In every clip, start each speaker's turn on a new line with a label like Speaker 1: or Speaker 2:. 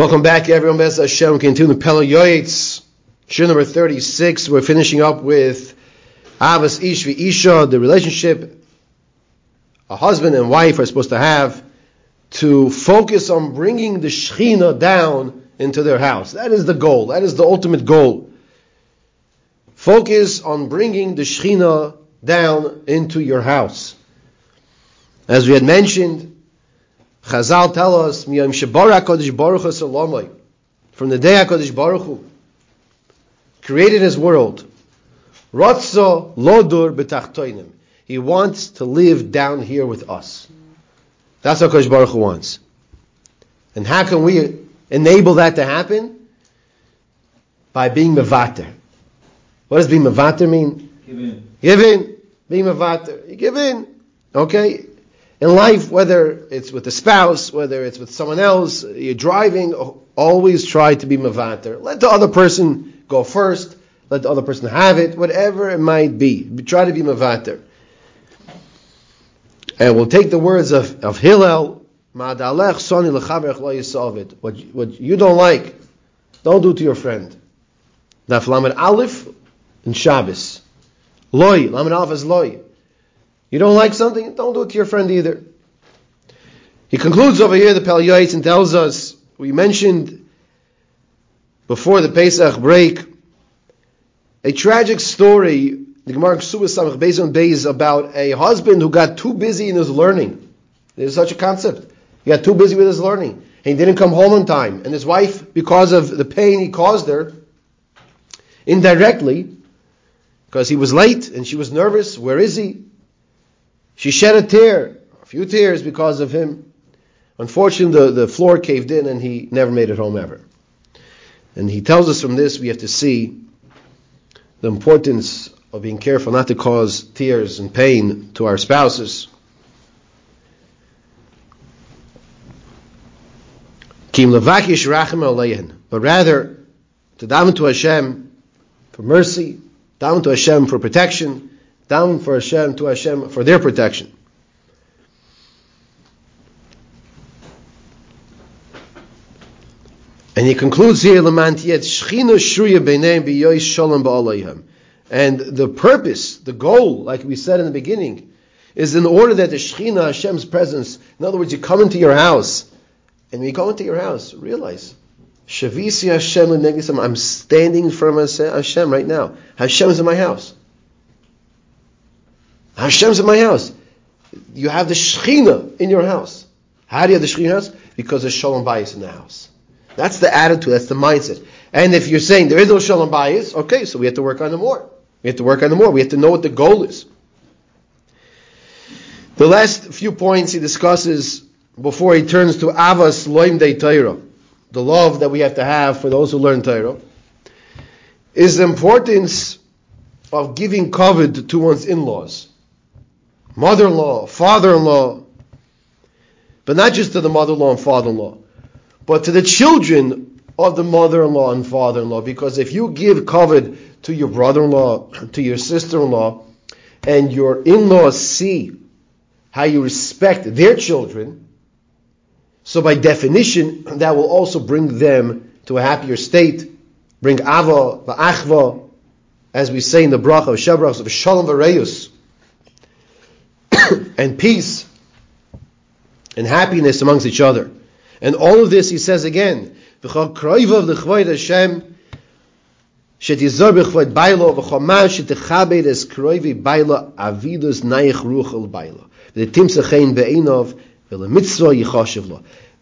Speaker 1: Welcome back, everyone. Best Hashem. Continue Pele Yoetz. Shir number 36. We're finishing up with Ahavas Ish Isha, the relationship a husband and wife are supposed to have to focus on bringing the Shechina down into their house. That is the goal. That is the ultimate goal. Focus on bringing the Shechina down into your house. As we had mentioned, Chazal tell us, Miyam Shebara Kodesh Baruch Hu from the day HaKadosh Baruch Hu created his world, Ratza Lodur B'tachtoinim. He wants to live down here with us. That's what Kodesh Baruch Hu wants. And how can we enable that to happen? By being mevater. What does being mevater mean?
Speaker 2: Give in.
Speaker 1: Give in. Being mevater. You give in. Okay? In life, whether it's with a spouse, whether it's with someone else, you're driving, always try to be mavater. Let the other person go first. Let the other person have it, whatever it might be. Try to be mavater. And we'll take the words of, of Hillel. What what you don't like, don't do to your friend. Daf lamed aleph in Shabbos. Loy, lamed aleph is loy. You don't like something? Don't do it to your friend either. He concludes over here the Pel and tells us, we mentioned before the Pesach break, a tragic story, the Gemara Samach based on Beis, about a husband who got too busy in his learning. There's such a concept. He got too busy with his learning. He didn't come home on time. And his wife, because of the pain he caused her, indirectly, because he was late and she was nervous, where is he? She shed a tear, a few tears because of him. Unfortunately, the, the floor caved in and he never made it home ever. And he tells us from this we have to see the importance of being careful not to cause tears and pain to our spouses. But rather to daven to Hashem for mercy, daven to Hashem for protection, down for Hashem to Hashem for their protection. And he concludes here. And the purpose, the goal, like we said in the beginning, is in order that the Shechina, Hashem's presence, in other words, you come into your house, and when you go into your house, realize, Shavisi I'm standing from Hashem right now. Hashem is in my house. Hashem's in my house. You have the Shechina in your house. How do you have the Shechina house? Because there's Shalom Bayis in the house. That's the attitude, that's the mindset. And if you're saying there is no Shalom Bayis, okay, so we have to work on the more. We have to work on the more. We have to know what the goal is. The last few points he discusses before he turns to Ahavas Lomdei Torah, the love that we have to have for those who learn Torah, is the importance of giving covet to one's in-laws mother-in-law, father-in-law, but not just to the mother-in-law and father-in-law, but to the children of the mother-in-law and father-in-law. Because if you give covet to your brother-in-law, to your sister-in-law, and your in-laws see how you respect their children, so by definition, that will also bring them to a happier state, bring ava, va'achva, as we say in the bracha of Shabrachs of Shalom Vareus, and peace and happiness amongst each other. And all of this, he says again,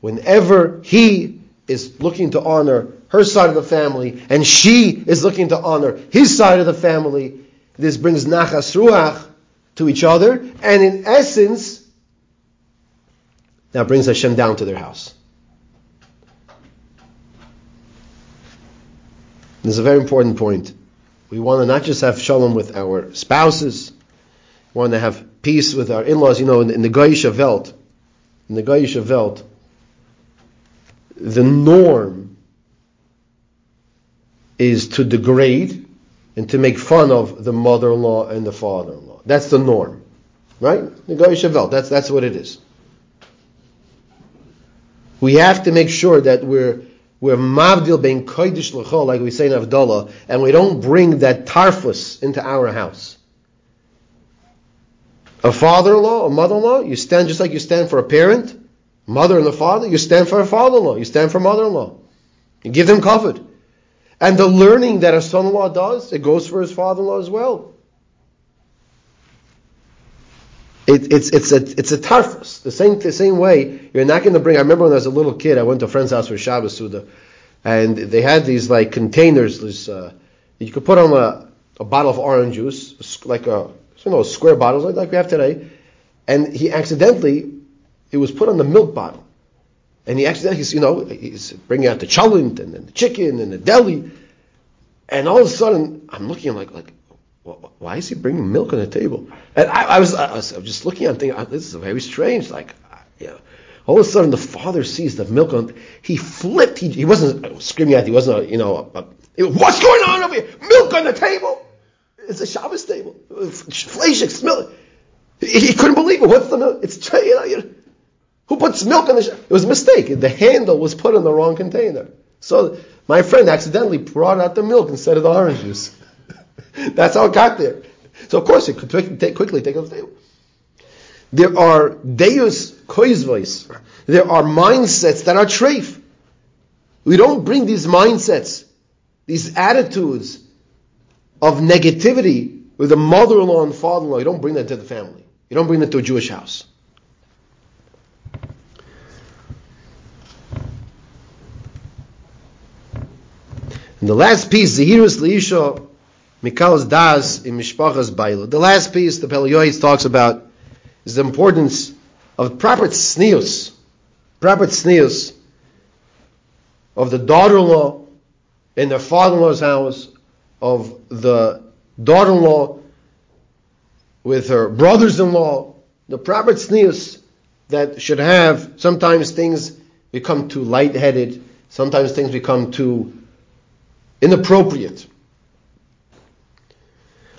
Speaker 1: Whenever he is looking to honor her side of the family, and she is looking to honor his side of the family, this brings nachas ruach, to each other, and in essence, that brings Hashem down to their house. This is a very important point. We want to not just have shalom with our spouses, we want to have peace with our in-laws. You know, in, in the Goyish Welt, in the Goyish Welt, the norm is to degrade and to make fun of the mother-in-law and the father-in-law. That's the norm. Right? Shavel. That's, that's what it is. We have to make sure that we're we're mavdil bein kodesh l'chol, like we say in Havdalah, and we don't bring that tarfus into our house. A father-in-law, a mother-in-law, you stand just like you stand for a parent, mother and a father, you stand for a father-in-law, you stand for mother-in-law. You give them comfort. And the learning that a son-in-law does, it goes for his father-in-law as well. It, it's it's a it's a tarfus. The same the same way you're not going to bring. I remember when I was a little kid, I went to a friend's house for Shabbos Suda, and they had these like containers. This uh, you could put on a, a bottle of orange juice, like a you know square bottles like, like we have today, and he accidentally it was put on the milk bottle, and he accidentally you know he's bringing out the cholent and, and the chicken and the deli, and all of a sudden I'm looking I'm like like why is he bringing milk on the table? And I, I, was, I, was, just looking at thinking, oh, this is very strange. Like, you know, all of a sudden the father sees the milk on, he flipped, he, he wasn't screaming at, he wasn't, you know, uh, a, a, what's going on over here? Milk on the table! It's a Shabbos table. Flashik, smell it. He, he, couldn't believe it. What's the milk? It's, you know, you know, who puts milk on the, it was a mistake. The handle was put in the wrong container. So my friend accidentally brought out the milk instead of the orange juice. That's how it got there. So of course it could take, quickly take off the table. There are deus koizvois. There are mindsets that are treif. We don't bring these mindsets, these attitudes of negativity with the mother-in-law and father-in-law. You don't bring that to the family. You don't bring that to a Jewish house. And the last piece, Zahirus Leisha, Mikal's Das in Mishpachas Baila. The last piece the Pele Yoetz talks about is the importance of proper tznius, proper tznius of the daughter-in-law in their father-in-law's house, of the daughter-in-law with her brothers-in-law, the proper tznius that should have, sometimes things become too light-headed, sometimes things become too inappropriate.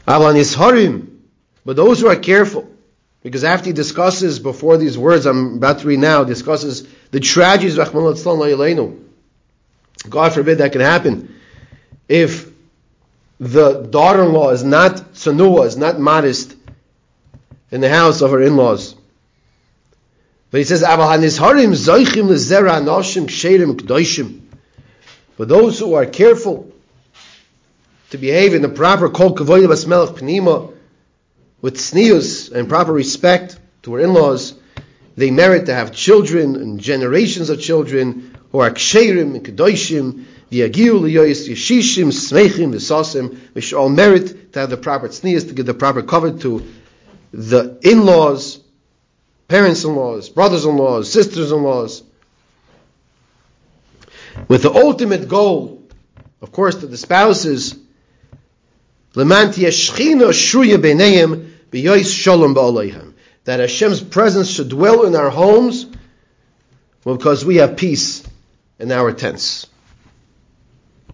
Speaker 1: But those who are careful, because after he discusses, before these words I'm about to read now, discusses the tragedies of God forbid that can happen. If the daughter-in-law is not tsanua, is not modest in the house of her in-laws. But he says, But those who are careful to behave in the proper kol kavoy basmelach pnima, with tznius and proper respect to her in-laws, they merit to have children and generations of children who are ksherim and kedoshim, v'yagiu liyoyis yeshishim, smechim, v'sasim, which all merit to have the proper tznius, to give the proper cover to the in-laws, parents-in-laws, brothers-in-laws, sisters-in-laws, with the ultimate goal, of course, that the spouses that Hashem's presence should dwell in our homes because we have peace in our tents.